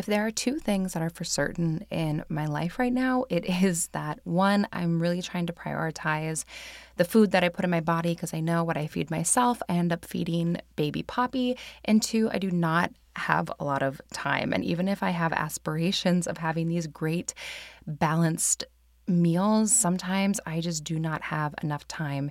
If there are two things that are for certain in my life right now, it is that one, I'm really trying to prioritize the food that I put in my body because I know what I feed myself, I end up feeding baby Poppy. And two, I do not have a lot of time. And even if I have aspirations of having these great, balanced meals, sometimes I just do not have enough time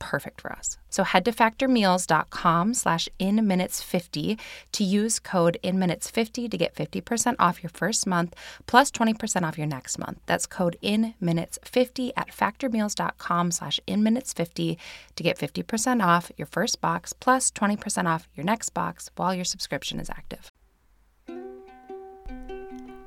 perfect for us. So head to factormeals.com slash inminutes50 to use code inminutes50 to get 50% off your first month plus 20% off your next month. That's code inminutes50 at factormeals.com slash inminutes50 to get 50% off your first box plus 20% off your next box while your subscription is active.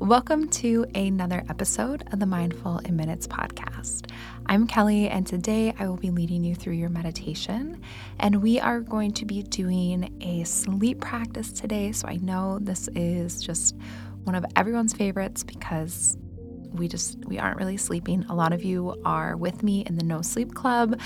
Welcome to another episode of the Mindful in Minutes podcast. I'm Kelly, and today I will be leading you through your meditation. And we are going to be doing a sleep practice today. So I know this is just one of everyone's favorites because we just we aren't really sleeping. A lot of you are with me in the no sleep club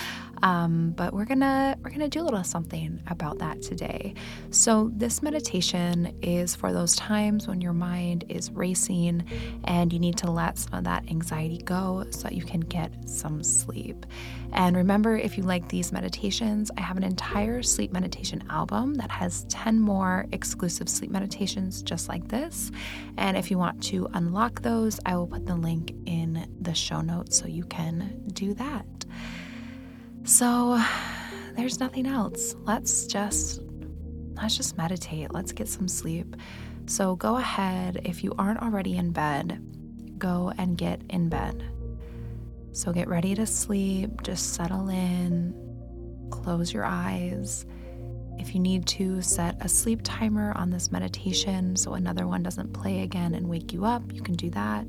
um, but we're gonna we're gonna do a little something about that today. So this meditation is for those times when your mind is racing and you need to let some of that anxiety go so that you can get some sleep. And remember if you like these meditations i have an entire sleep meditation album that has 10 more exclusive sleep meditations just like this. And if you want to unlock those i will put the link in the show notes so you can do that. So there's nothing else. Let's just let's just meditate. Let's get some sleep. So go ahead if you aren't already in bed, go and get in bed. So get ready to sleep, just settle in, close your eyes. If you need to, set a sleep timer on this meditation so another one doesn't play again and wake you up, you can do that.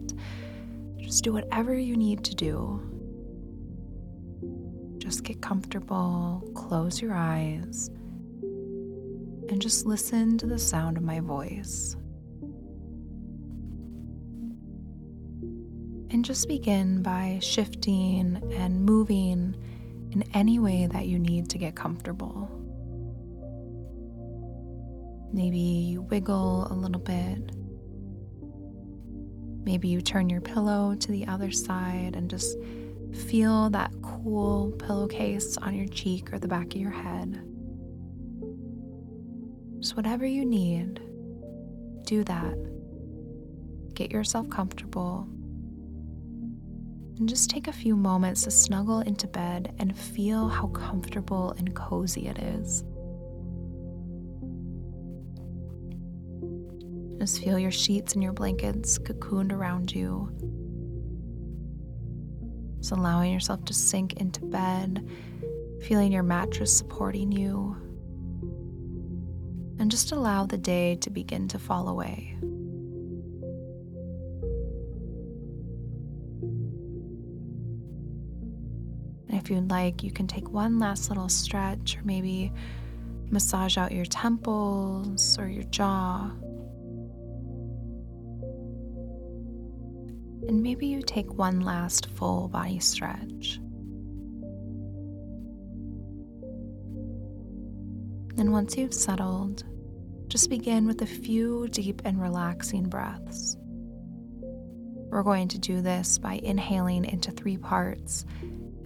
Just do whatever you need to do. Just get comfortable, close your eyes, and just listen to the sound of my voice. And just begin by shifting and moving in any way that you need to get comfortable. Maybe you wiggle a little bit Maybe you turn your pillow to the other side and just feel that cool pillowcase on your cheek or the back of your head. Just whatever you need, do that. Get yourself comfortable. And just take a few moments to snuggle into bed and feel how comfortable and cozy it is. Feel your sheets and your blankets cocooned around you. Just allowing yourself to sink into bed, feeling your mattress supporting you. And just allow the day to begin to fall away. And if you'd like, you can take one last little stretch or maybe massage out your temples or your jaw. And maybe you take one last full body stretch. And once you've settled, just begin with a few deep and relaxing breaths. We're going to do this by inhaling into three parts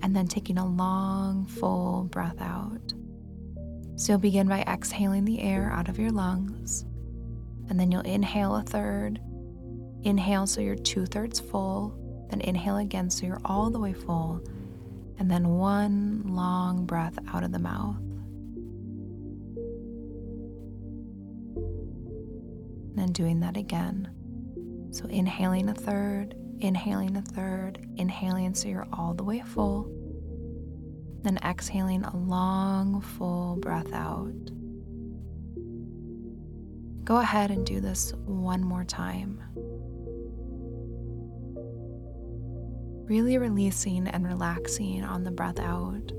and then taking a long, full breath out. So you'll begin by exhaling the air out of your lungs, and then you'll inhale a third. Inhale so you're two thirds full, then inhale again so you're all the way full, and then one long breath out of the mouth. And then doing that again. So inhaling a third, inhaling a third, inhaling so you're all the way full, then exhaling a long, full breath out. Go ahead and do this one more time. Really releasing and relaxing on the breath out.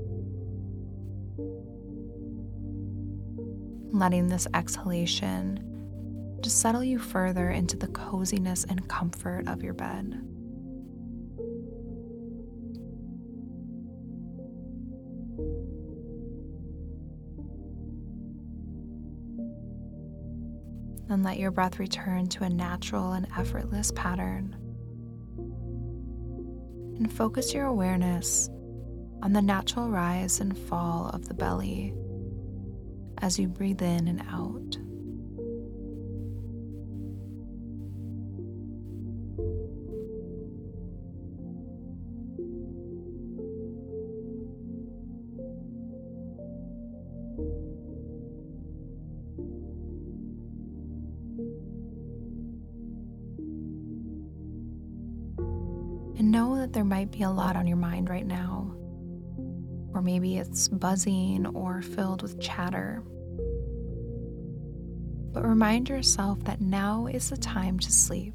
Letting this exhalation just settle you further into the coziness and comfort of your bed. Then let your breath return to a natural and effortless pattern. And focus your awareness on the natural rise and fall of the belly as you breathe in and out. A lot on your mind right now, or maybe it's buzzing or filled with chatter. But remind yourself that now is the time to sleep.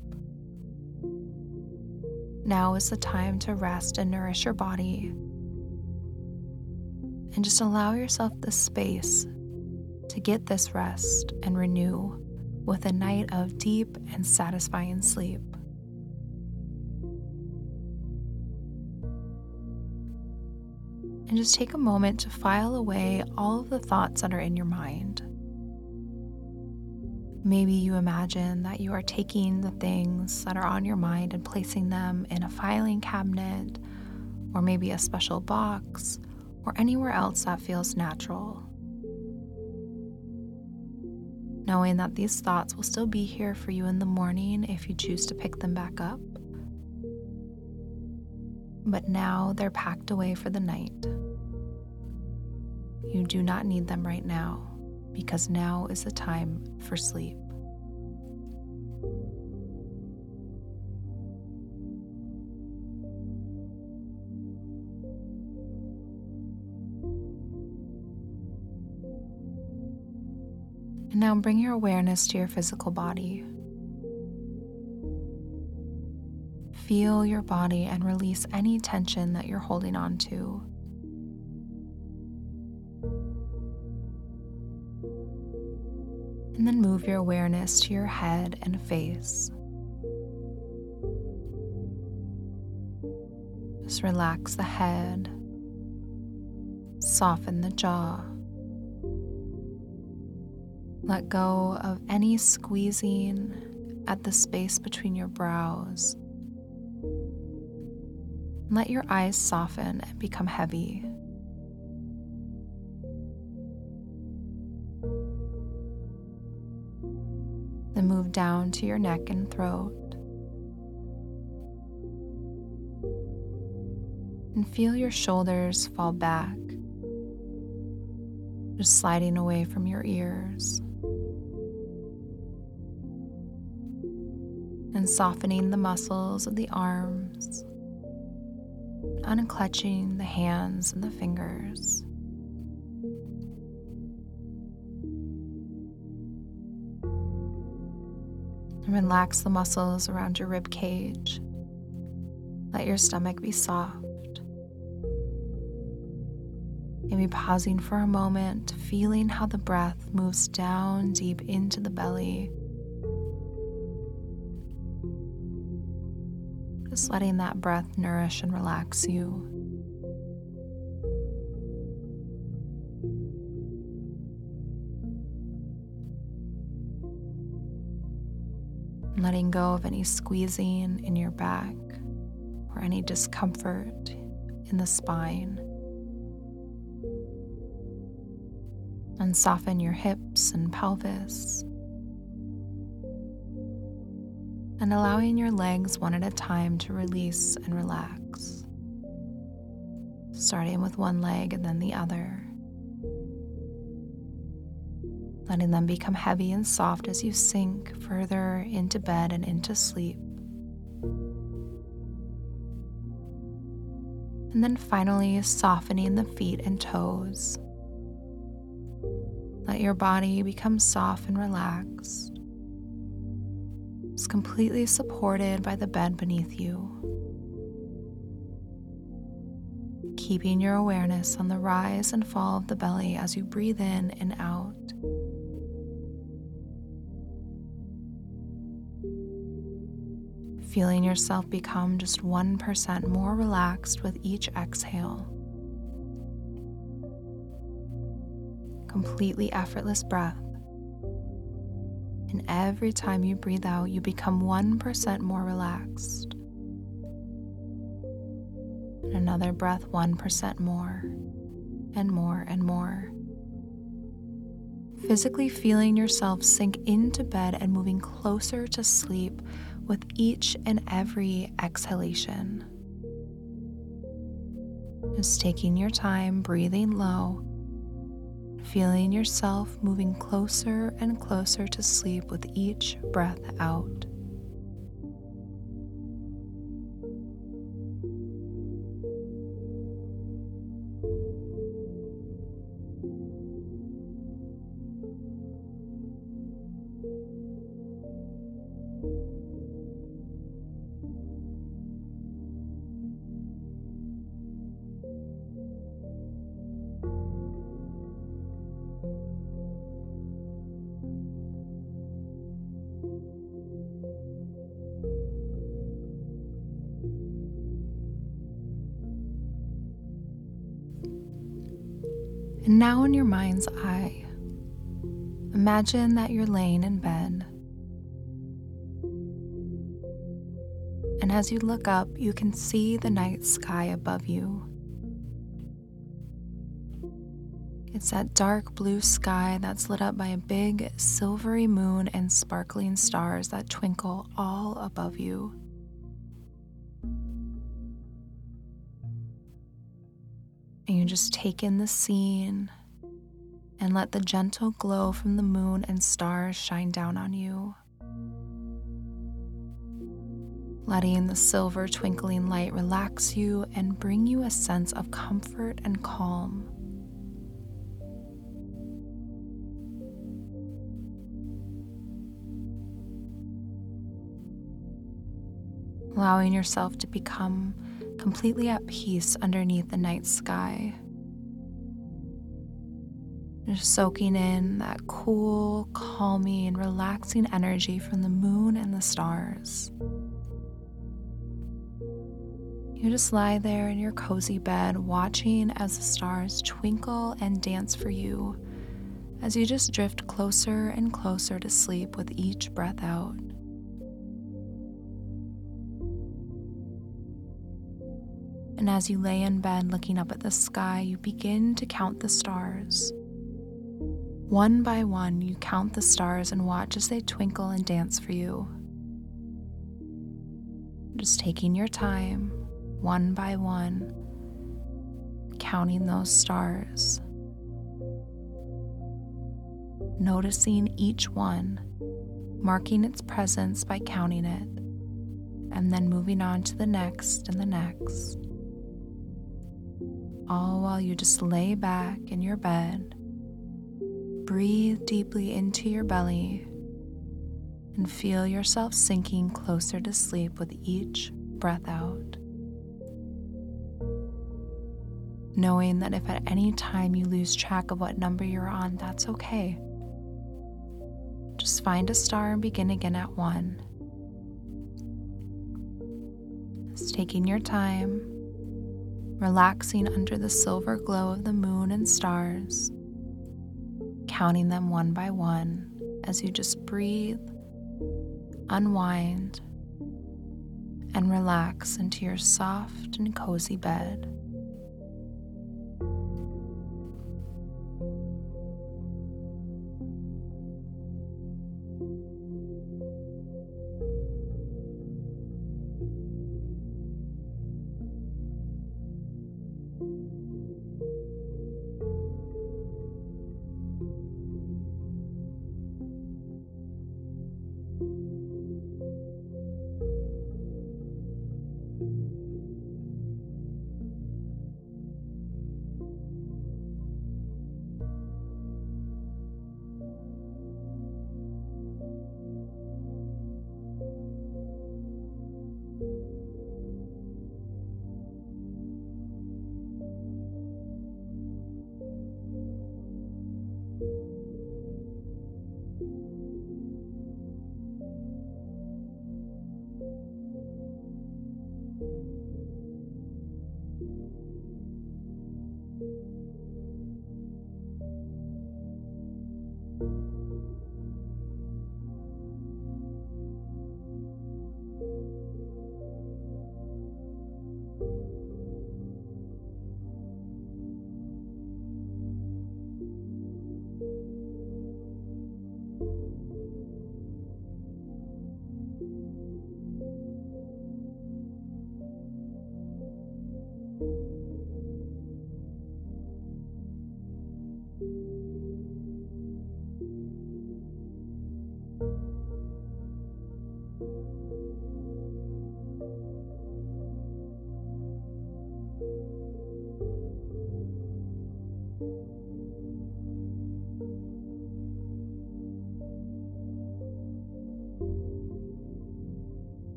Now is the time to rest and nourish your body. And just allow yourself the space to get this rest and renew with a night of deep and satisfying sleep. And just take a moment to file away all of the thoughts that are in your mind. Maybe you imagine that you are taking the things that are on your mind and placing them in a filing cabinet, or maybe a special box, or anywhere else that feels natural. Knowing that these thoughts will still be here for you in the morning if you choose to pick them back up. But now they're packed away for the night. You do not need them right now because now is the time for sleep. And now bring your awareness to your physical body. Feel your body and release any tension that you're holding on to. and then move your awareness to your head and face. Just relax the head, soften the jaw. Let go of any squeezing at the space between your brows. Let your eyes soften and become heavy. Then move down to your neck and throat. And feel your shoulders fall back, just sliding away from your ears. And softening the muscles of the arms, unclutching the hands and the fingers. Relax the muscles around your rib cage. Let your stomach be soft. Maybe pausing for a moment, feeling how the breath moves down deep into the belly. Just letting that breath nourish and relax you. letting go of any squeezing in your back or any discomfort in the spine. And soften your hips and pelvis. And allowing your legs one at a time to release and relax. Starting with one leg and then the other. Letting them become heavy and soft as you sink further into bed and into sleep. and then finally softening the feet and toes. Let your body become soft and relaxed. It's completely supported by the bed beneath you. Keeping your awareness on the rise and fall of the belly as you breathe in and out. feeling yourself become just 1% more relaxed with each exhale. Completely effortless breath. And every time you breathe out, you become 1% more relaxed. And another breath, 1% more, and more and more. Physically feeling yourself sink into bed and moving closer to sleep with each and every exhalation. Just taking your time, breathing low, feeling yourself moving closer and closer to sleep with each breath out. And now, in your mind's eye, imagine that you're laying in bed. And as you look up, you can see the night sky above you. It's that dark blue sky that's lit up by a big silvery moon and sparkling stars that twinkle all above you. Just take in the scene and let the gentle glow from the moon and stars shine down on you. Letting the silver twinkling light relax you and bring you a sense of comfort and calm. Allowing yourself to become completely at peace underneath the night sky. Just soaking in that cool, calming, relaxing energy from the moon and the stars. You just lie there in your cozy bed, watching as the stars twinkle and dance for you as you just drift closer and closer to sleep with each breath out. And as you lay in bed looking up at the sky, you begin to count the stars. One by one, you count the stars and watch as they twinkle and dance for you. Just taking your time, one by one, counting those stars. Noticing each one, marking its presence by counting it, and then moving on to the next and the next all while you just lay back in your bed. Breathe deeply into your belly and feel yourself sinking closer to sleep with each breath out. Knowing that if at any time you lose track of what number you're on, that's okay. Just find a star and begin again at one. Just taking your time relaxing under the silver glow of the moon and stars, counting them one by one as you just breathe unwind and relax into your soft and cozy bed.